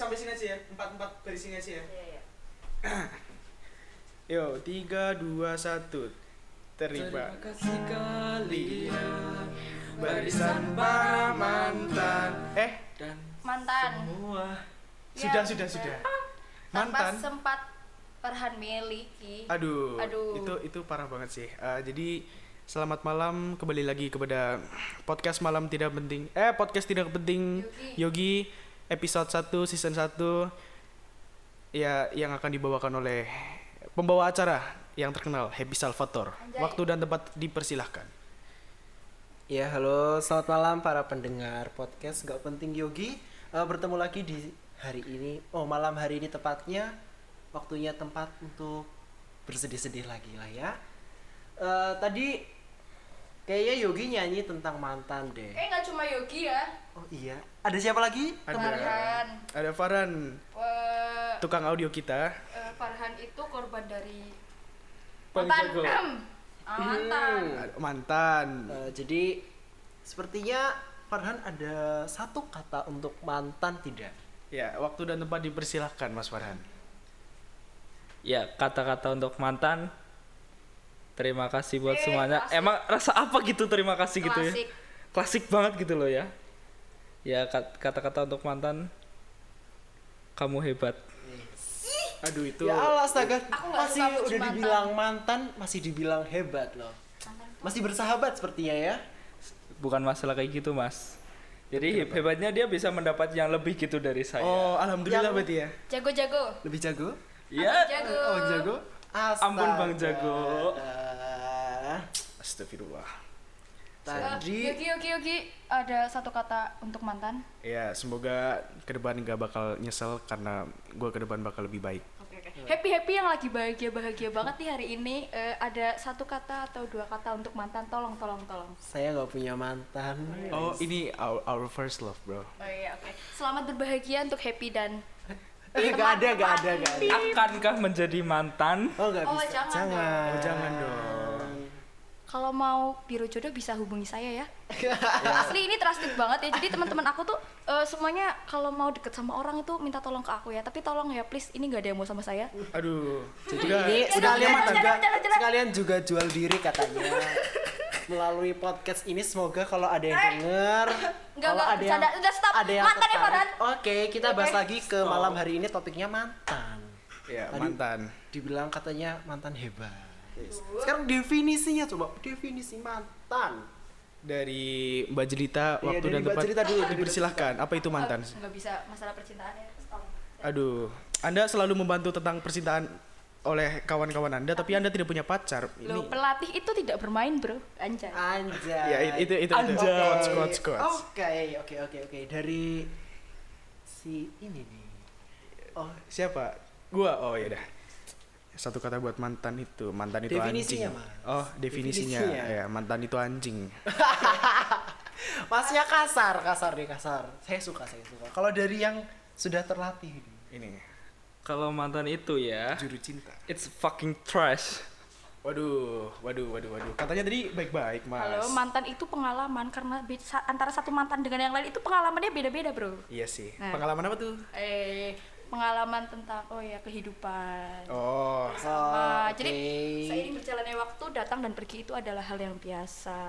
sampai sini aja ya. Empat empat garis sini aja ya. Iya, iya. Yo, tiga dua satu. Terima kasih kalian barisan para mantan. Eh, dan Mantan. semua sudah Ya, sudah sudah. Tanpa Mantan. sempat Farhan miliki. Aduh, Aduh. itu itu parah banget sih. Eh, jadi selamat malam kembali lagi kepada podcast malam tidak penting. Eh, podcast tidak penting Yogi. Yogi episode 1 season 1 ya yang akan dibawakan oleh pembawa acara yang terkenal Happy Salvator. Anjay. Waktu dan tempat dipersilahkan. Ya halo, selamat malam para pendengar podcast Gak Penting Yogi. Eh, bertemu lagi di hari ini, oh malam hari ini tepatnya, waktunya tempat untuk bersedih-sedih lagi lah ya. Eh, tadi kayaknya Yogi nyanyi tentang mantan deh. Eh nggak cuma Yogi ya. Oh iya, ada siapa lagi? Ada Farhan. ada Farhan, Eh, tukang audio kita. eh, Farhan itu korban dari mantan. Ah, mantan. Ada Mantan. Eh, jadi sepertinya Farhan ada satu kata untuk mantan tidak? Ya, waktu dan tempat dipersilahkan Mas Farhan. ya kata-kata untuk mantan terima kasih buat Eh, semuanya klasik. emang rasa apa gitu terima kasih gitu ya Klasik. klasik banget gitu loh ya ya kat- kata-kata untuk mantan kamu hebat Aduh itu. Ya Allah astaga, masih udah mantan. dibilang mantan, masih dibilang hebat loh. Masih bersahabat sepertinya ya. bukan masalah kayak gitu mas jadi he- hebatnya dia bisa mendapat yang lebih gitu dari saya Oh, alhamdulillah Yang- berarti ya. Jago-jago. Lebih jago? ya Jago. Oh, jago? Ampun, Bang Astaga. Astagfirullah. Tadi Yogi, Yogi, Yogi. Ada satu kata untuk mantan. Ya, semoga ke depan nggak bakal nyesel karena gua ke depan bakal lebih baik. Oke, oke. Happy happy yang lagi bahagia bahagia banget nih hari ini. Eh, ada satu kata atau dua kata untuk mantan. Tolong, tolong, tolong. saya nggak punya mantan. Oh, ini our, our first love, bro. Oh iya, oke. Selamat berbahagia untuk Happy dan gak ada, gak ada, gak ada. akankah menjadi mantan Oh, nggak Oh, bisa. jangan jangan. Oh, jangan dong. Kalau mau biro jodoh bisa hubungi saya ya. Asli ini trusted banget ya. Jadi teman-teman aku tuh eh, semuanya kalau mau deket sama orang itu minta tolong ke aku ya. Tapi tolong ya please ini nggak ada yang mau sama saya. Aduh. Jadi Udah, ini sekalian juga, sekalian juga jual diri katanya. Melalui podcast ini semoga kalau ada yang denger, Enggak, kalau enggak, ada yang. Udah, stop. ada yang Mantan ya, tertarik. Farhan? Oke, kita bahas Oke. lagi ke malam hari ini topiknya mantan. ya Tadi- mantan. Dibilang katanya mantan hebat. Sekarang definisinya coba definisi mantan. Dari Mbak Jelita, Iya, waktu dari dan Mbak tempat Jelita dulu, dipersilahkan. Apa itu mantan? Eh, Nggak bisa masalah percintaan ya. Aduh, Anda selalu membantu tentang percintaan oleh kawan-kawan Anda, tapi Anda tidak punya pacar. Loh, Ini pelatih itu tidak bermain, Bro. Anjay. Anjay. Ya, itu itu itu. Anjay. Quotes. Oke, oke, oke, oke. Dari si ini nih. Oh, Siapa? Gua. Oh ya dah. Satu kata buat mantan itu, mantan itu Definisinya, anjing. Mas. Oh, definisinya. Definisinya. Ya, mantan itu anjing. masnya kasar, kasar deh, kasar. Saya suka, saya suka. Kalau dari yang sudah terlatih. Ini kalau mantan itu ya juru cinta. it's fucking trash Waduh, waduh, waduh, waduh. Katanya tadi baik-baik, Mas. Halo, mantan itu pengalaman karena antara satu mantan dengan yang lain itu pengalamannya beda-beda, Bro. Iya sih. Nah. Pengalaman apa tuh? Eh, pengalaman tentang oh ya kehidupan. Oh, Sama. Oh, Jadi oke. seiring berjalannya waktu datang dan pergi itu adalah hal yang biasa.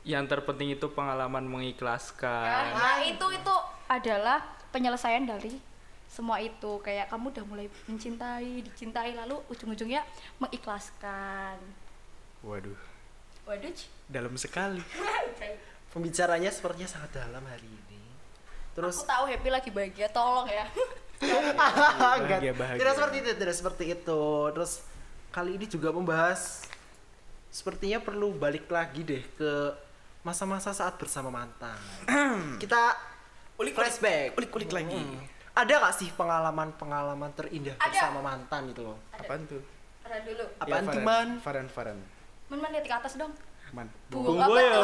yang terpenting itu pengalaman mengikhlaskan Nah, itu itu adalah penyelesaian dari semua itu kayak kamu udah mulai mencintai, dicintai lalu ujung-ujungnya mengikhlaskan. waduh. Waduh. Dalam sekali. Pembicaranya sepertinya sangat dalam hari ini. Terus Terus aku tahu happy lagi bahagia, tolong ya. Enggak, Bahagia, bahagia. tidak seperti itu, tidak seperti itu. Terus kali ini juga membahas sepertinya perlu balik lagi deh ke masa-masa saat bersama mantan. Kita Ulik, flashback, ulik-ulik lagi. Hmm. Ada gak sih pengalaman-pengalaman terindah Ada. bersama mantan itu loh? Apaan tuh? Tahan dulu. Apaan Ya, tuh. Man? Farhan, Farhan. Man, man lihat ke atas dong. Man. Bung Bung, apa Boyo.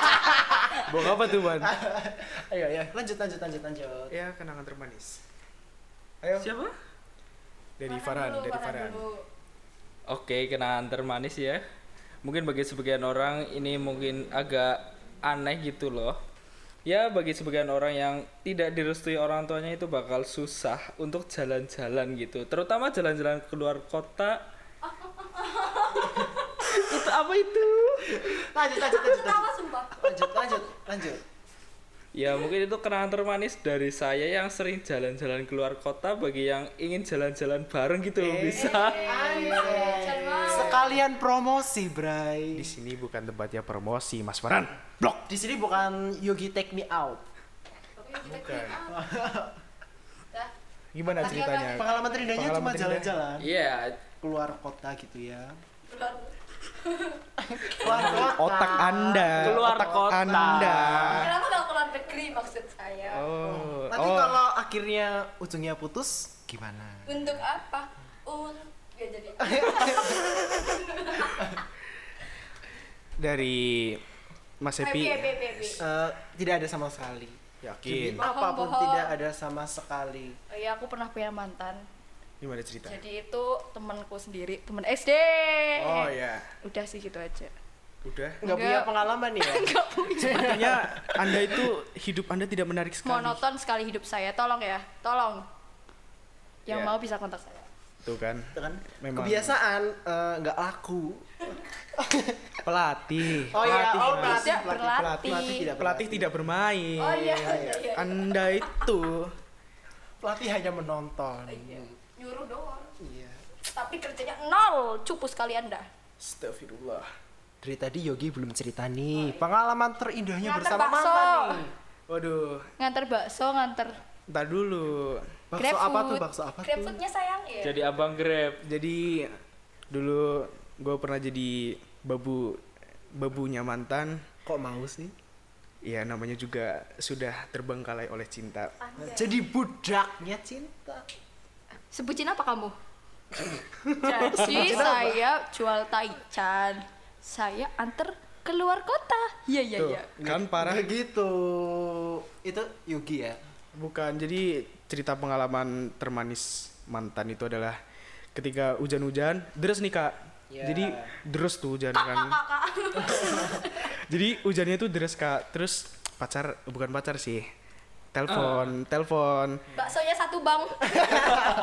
Bung apa tuh, Man? Ayo, ayo, lanjut, lanjut, lanjut, lanjut. ya, kenangan termanis. Ayo. siapa Dari Farhan, dari Farhan. dulu. Oke, kenangan termanis ya. Mungkin bagi sebagian orang ini mungkin agak aneh gitu loh. ya bagi sebagian orang yang tidak direstui orang tuanya itu bakal susah untuk jalan-jalan gitu terutama jalan-jalan keluar kota itu apa itu Lanjut, lanjut, lanjut? Lanjut, lanjut, lanjut. Ya mungkin itu kenangan termanis dari saya yang sering jalan-jalan keluar kota bagi yang ingin jalan-jalan bareng gitu loh bisa Jangan mau. Sekalian promosi, Bray. Di sini bukan tempatnya promosi, Mas Farhan. Blok. Di sini bukan Yogi Take Me Out. Bukan. Gimana ceritanya? Pengalaman terindahnya cuma jalan-jalan iya keluar kota gitu ya. Keluar. Keluar kota. Otak Anda. Keluar otak kota. Anda. Kenapa maksud saya? Oh. Nanti oh. kalau akhirnya ujungnya putus gimana? Untuk apa? Un ya jadi. dari Mas Happy, Epi. happy, happy, happy. Eh, tidak ada sama sekali. Yakin. Bohong, Apa pun bohong. tidak ada sama sekali. Oh iya, aku pernah punya mantan. Gimana cerita? Jadi itu temanku sendiri, teman SD. Oh ya. Udah sih gitu aja. Udah. Nggak punya pengalaman ya? Sepertinya Anda itu hidup Anda tidak menarik sekali. Monoton sekali hidup saya. Tolong ya, tolong. Yang Ya. mau bisa kontak saya. Tuh kan. Itu kan Memang. kebiasaan eh, nggak laku. Pelatih. Oh iya, oh Mas. pelatih, Tidak pelatih, berlatih. pelatih tidak Pelatih tidak bermain. Oh iya, iya, iya. Anda itu Pelatih hanya menonton. Iya. Nyuruh doang. Iya. Tapi kerjanya nol. Cupu sekali Anda. Astagfirullah. Dari tadi Yogi belum cerita nih pengalaman terindahnya Nganter bersama bakso. mantan nih. Waduh, Nganter bakso, nganter ntar dulu. Bakso Grab apa tuh? food. Bakso apa Grab tuh? foodnya sayang ya. jadi abang grab Jadi dulu gue pernah jadi babu babunya mantan. Kok mau sih? Ya namanya juga sudah terbengkalai oleh cinta. Anjay. Jadi budaknya cinta. Sebutin apa kamu? Jadi saya jual taichan. Saya anter keluar kota. Iya iya iya. kan parah. Begitu. Itu Yogi ya. Bukan. Jadi cerita pengalaman termanis mantan itu adalah ketika hujan-hujan, deres nih kak. Ya. Jadi deres tuh hujan kan. Jadi hujannya tuh deres kak. Terus pacar bukan pacar sih. Telepon, telepon. Baksonya satu bang.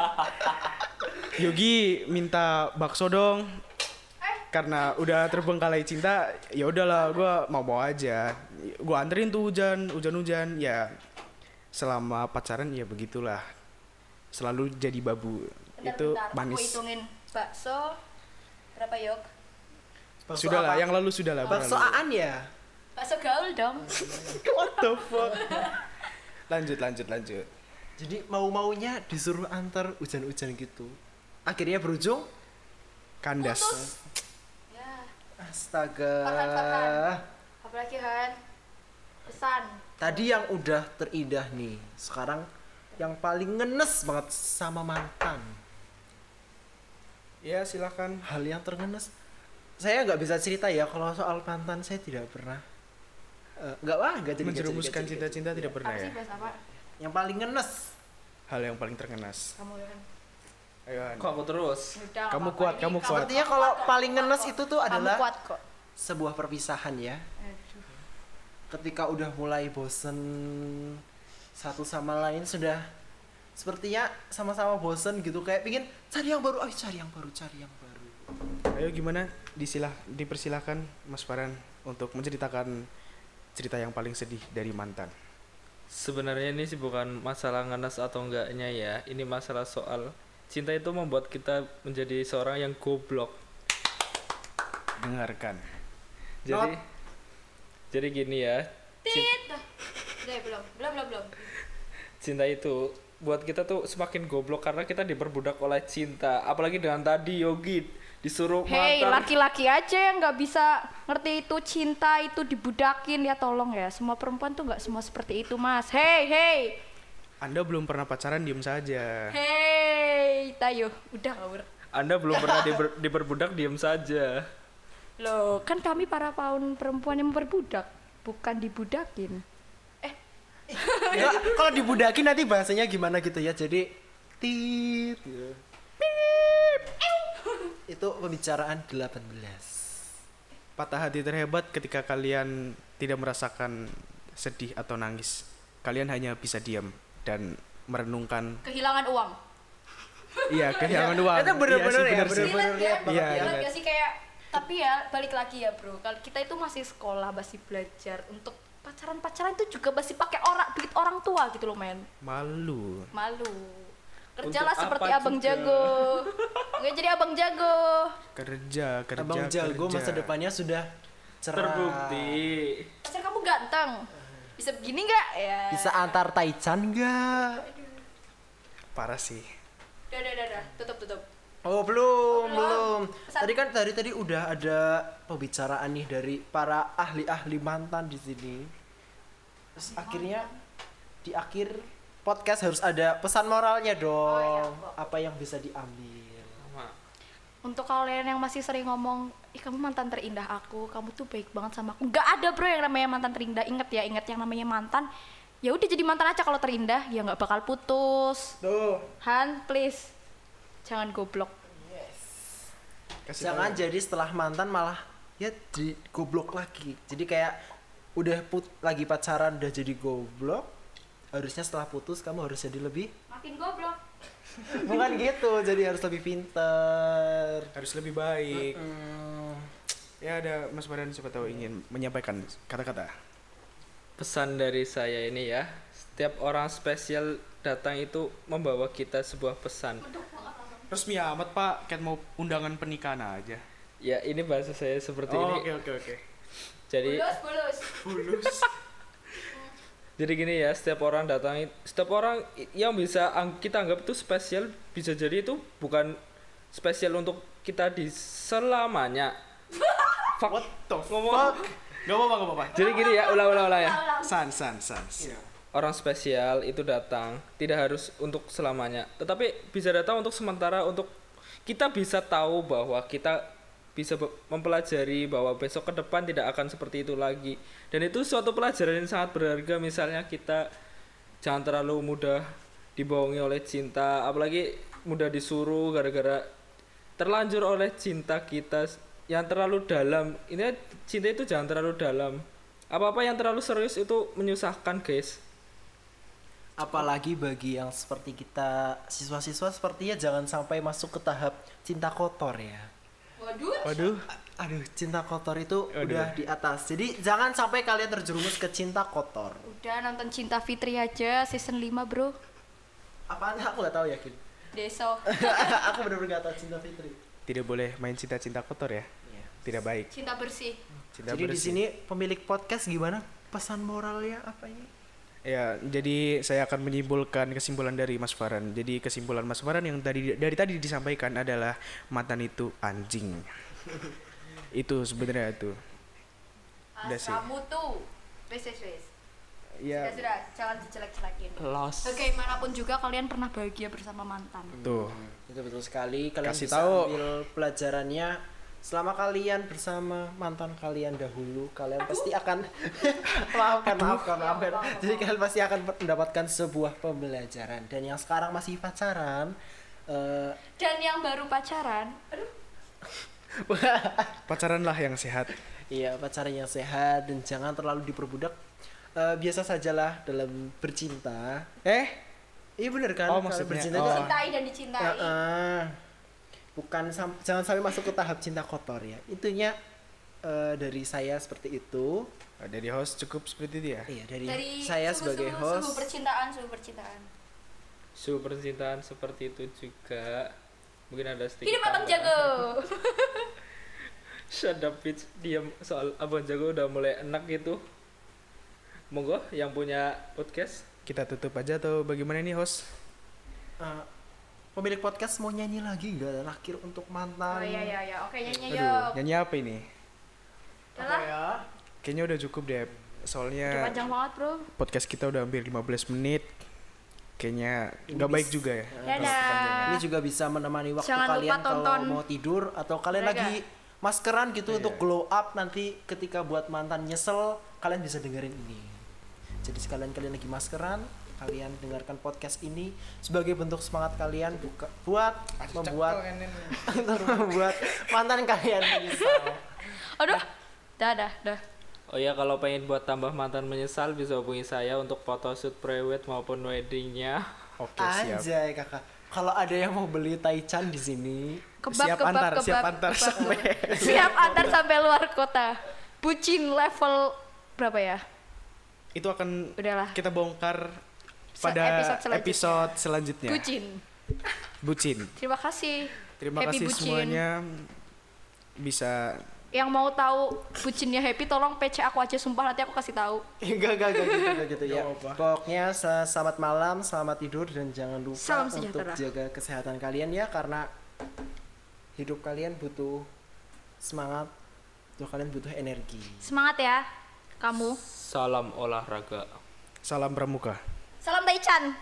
Yogi minta bakso dong. Karena udah terbengkalai cinta, ya udahlah gue mau mau aja. Gue anterin tuh hujan, hujan-hujan. Ya selama pacaran ya begitulah. Selalu jadi babu. itu Bentar, bentar. Aku manis. hitungin bakso berapa yok? Bakso Sudahlah, apa? yang lalu sudahlah. Bakso berlalu. Aan ya? Bakso gaul dong. What the fuck? lanjut, lanjut, lanjut. Jadi mau-maunya disuruh antar hujan-hujan gitu. Akhirnya berujung Kandas. Putus. Astaga. Farhan, Farhan. apalagi Han? Pesan. Tadi yang udah terindah nih. Sekarang yang paling ngenes banget sama mantan. Ya silakan. Hal yang terngenes. Saya nggak bisa cerita ya kalau soal mantan saya tidak pernah. Eh, nggak nggak jadi nggak jadi, Menjerumuskan cinta-cinta tidak pernah Apa ya. sih bahasa apa? Yang paling ngenes. Hal yang paling terkenas. Kamu. Ayo, kok aku terus Udah, Kamu apa-apa. kuat, Ini kamu kuat. Sepertinya kalau paling ngenes itu tuh adalah- kuat kok. Sebuah perpisahan ya. Aduh. Ketika udah mulai bosen satu sama lain sudah sepertinya sama-sama bosen gitu kayak pingin cari yang baru, ayo cari yang baru, cari yang baru. Ayo gimana? Disilah, dipersilahkan Mas Farhan untuk menceritakan cerita yang paling sedih dari mantan. sebenarnya ini sih bukan masalah ngenes atau enggaknya ya ini masalah soal cinta itu membuat kita menjadi seorang yang goblok Dengarkan. jadi Not. jadi gini ya cin- Tit. Dah. Udah, belum. Belum, belum, belum. cinta itu buat kita tuh semakin goblok karena kita diperbudak oleh cinta apalagi dengan tadi Yogi disuruh Hei, laki-laki aja yang nggak bisa ngerti itu cinta itu dibudakin ya tolong ya. Semua perempuan tuh nggak semua seperti itu, Mas. Hei, hei. Anda belum pernah pacaran, diem saja. Hei, tayo. Udah ngawur. Anda belum pernah diper- diperbudak diem saja Loh, kan kami para paun perempuan yang memperbudak, bukan dibudakin. Eh, Nggak, kalau dibudakin nanti bahasanya gimana gitu ya. Jadi tit gitu. Itu pembicaraan 18. Patah hati terhebat ketika kalian tidak merasakan sedih atau nangis, kalian hanya bisa diam dan merenungkan Kehilangan uang. Iya kehilangan uang. Itu bener-bener Iya ya, bener bener-bener kan? banget Iya, ya. Relate relate. gak sih kayak tapi ya balik lagi ya bro kalau kita itu masih sekolah masih belajar untuk pacaran pacaran itu juga masih pakai orang duit orang tua gitu loh men Malu. malu kerjalah Untuk seperti abang juga? jago nggak jadi abang jago Kerja, kerja, Abang Jago kerja. masa depannya sudah cerah. Terbukti. pacar kamu ganteng bisa begini nggak ya Bisa antar Taichan nggak? Parah sih. Udah udah udah, udah tutup tutup Oh belum, Belum. belum. Pesan. Tadi kan tadi tadi udah ada pembicaraan nih dari para ahli-ahli mantan di sini. Terus akhirnya di akhir podcast harus ada pesan moralnya dong. Oh, iya. Apa yang bisa diambil? Untuk kalian yang masih sering ngomong ih kamu mantan terindah aku kamu tuh baik banget sama aku nggak ada bro yang namanya mantan terindah inget ya inget yang namanya mantan ya udah jadi mantan aja kalau terindah ya nggak bakal putus Tuh. Han please jangan goblok Kasih Jangan tahu. jadi setelah mantan malah ya di goblok lagi. Jadi kayak udah put lagi pacaran udah jadi goblok. Harusnya setelah putus kamu harus jadi lebih makin goblok bukan gitu. Jadi harus lebih pinter. harus lebih baik. Hmm. Ya ada Mas Badan siapa tahu ingin menyampaikan kata-kata. Pesan dari saya ini ya, setiap orang spesial datang itu membawa kita sebuah pesan. Resmi amat Pak, kayak mau undangan pernikahan aja. Ya, ini bahasa saya seperti Oh, ini. oke oke oke. Jadi bulus bulus Bulus. jadi gini ya, setiap orang datang setiap orang yang bisa ang- kita anggap itu spesial bisa jadi itu bukan spesial untuk kita di selamanya. Fuck. What the Ngomong. fuck? Gak apa-apa, gak apa-apa. Jadi gini ya, ulang-ulang ya. San, san, san. orang spesial itu datang tidak harus untuk selamanya tetapi bisa datang untuk sementara untuk kita bisa tahu bahwa kita bisa mempelajari bahwa besok ke depan tidak akan seperti itu lagi dan itu suatu pelajaran yang sangat berharga misalnya kita jangan terlalu mudah dibohongi oleh cinta apalagi mudah disuruh gara-gara terlanjur oleh cinta kita yang terlalu dalam ini cinta itu jangan terlalu dalam apa-apa yang terlalu serius itu menyusahkan guys Apalagi bagi yang seperti kita siswa-siswa sepertinya jangan sampai masuk ke tahap cinta kotor ya. waduh Waduh. Aduh, cinta kotor itu Aduh. udah di atas. Jadi jangan sampai kalian terjerumus ke cinta kotor. udah nonton cinta Fitri aja season 5 bro Apaan? Aku nggak tahu yakin. deso aku bener-bener gak tahu cinta Fitri. Tidak boleh main cinta-cinta kotor ya. Tidak baik. cinta bersih Cinta Jadi di bersih. sini pemilik podcast gimana? Pesan moralnya apa ini? Ya, jadi saya akan menyimpulkan kesimpulan dari Mas Farhan. Jadi kesimpulan Mas Farhan yang tadi dari tadi disampaikan adalah mantan itu anjing. itu sebenarnya itu. Ah, Udah sih. kamu tuh wes wes wes Ya, sudah sudah jangan dijelek-jelekin lost bagaimanapun juga kalian pernah bahagia bersama mantan tuh. Itu betul sekali. Kalian Kasih bisa tahu. ambil pelajarannya selama kalian bersama mantan kalian dahulu, kalian pasti akan maafkan, maafkan, maafkan. Jadi kalian pasti akan mendapatkan sebuah pembelajaran. Dan yang sekarang masih pacaran, eh, dan yang baru pacaran aduh Pacaranlah yang sehat. iya pacaran yang sehat dan jangan terlalu diperbudak. Eh, biasa sajalah dalam bercinta. Eh, Iya bener kan? Oh, Kalau maksudnya, bercinta oh. itu cintai dan dicintai Ya, eh, bukan sam- jangan sampai masuk ke tahap cinta kotor ya. Itunya eh, dari saya seperti itu. dari host cukup seperti itu ya. Iya dari, dari saya suhu- sebagai suhu- host. suhu percintaan suhu percintaan Suhu percintaan seperti itu juga mungkin ada sedikit hidup abang jago Shut up bitch diam soal abang jago udah mulai enak gitu monggo yang punya podcast Kita tutup aja atau bagaimana nih host? Eh, pemilik podcast mau nyanyi lagi nggak terakhir untuk mantan? oh iya iya iya oke nyanyi Aduh, yuk nyanyi apa ini? Apa ya? Kayaknya udah cukup deh. udah Soalnya panjang banget bro podcast kita udah hampir 15 menit. Kayaknya nggak baik juga ya. dadah Ini juga bisa menemani waktu Jangan kalian kalau mau tidur atau kalian Mereka. lagi maskeran gitu Iya. untuk glow up nanti ketika buat mantan nyesel kalian bisa dengerin ini. Jadi sekalian kalian lagi maskeran, kalian dengarkan podcast ini sebagai bentuk semangat kalian buka, buat membuat untuk membuat mantan kalian menyesal. aduh dah dah dah Oh ya kalau pengen buat tambah mantan menyesal bisa hubungi saya untuk photoshoot private maupun weddingnya. Oke, siap. Anjay kakak. Kalau ada yang mau beli taichan di sini, Kebab, siap kebab, antar, kebab, siap antar kebab. sampai Siap antar sampai luar kota. Bucin level berapa ya? Itu akan Udahlah. kita bongkar Se- pada episode selanjutnya. episode selanjutnya. Bucin. Bucin. Terima kasih. Terima Happy kasih bucin. semuanya bisa Yang mau tahu bucinnya happy tolong PC aku aja sumpah nanti aku kasih tahu. enggak enggak enggak gitu, enggak gitu ya. Pokoknya se- selamat malam, selamat tidur dan jangan lupa Salam untuk sejahtera. jaga kesehatan kalian ya karena hidup kalian butuh semangat, tuh kalian butuh energi. Semangat ya kamu. Salam olahraga. salam pramuka. Salam Taichan.